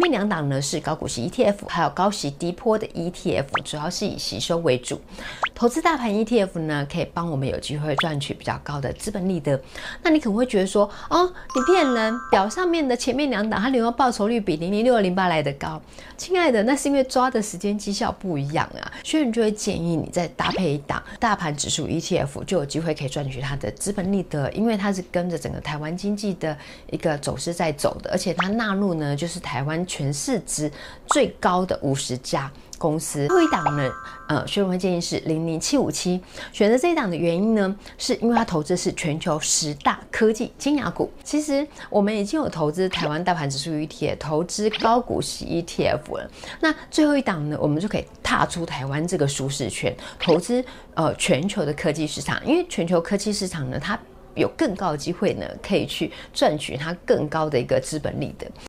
面两档呢是高股息 ETF，还有高息低波的 ETF，主要是以吸收为主。投资大盘 ETF 呢，可以帮我们有机会赚取比较高的资本利得。那你可能会觉得说，哦，你骗人，表上面的前面两档它领用报酬率比零零六二零八来得高。亲爱的，那是因为抓的时间绩效不一样啊，所以你就会建议你再搭配一档大盘指数 ETF，就有机会可以赚取它的资本利得，因为它是跟着整个台湾经济的一个走势在走的，而且它纳入呢就是台湾。全市值最高的五十家公司，最后一档呢，呃，薛文会建议是零零七五七。选择这一档的原因呢，是因为它投资是全球十大科技金牙股。其实我们已经有投资台湾大盘指数 ETF，投资高股息 ETF 了。那最后一档呢，我们就可以踏出台湾这个舒适圈，投资呃全球的科技市场。因为全球科技市场呢，它有更高的机会呢，可以去赚取它更高的一个资本利得。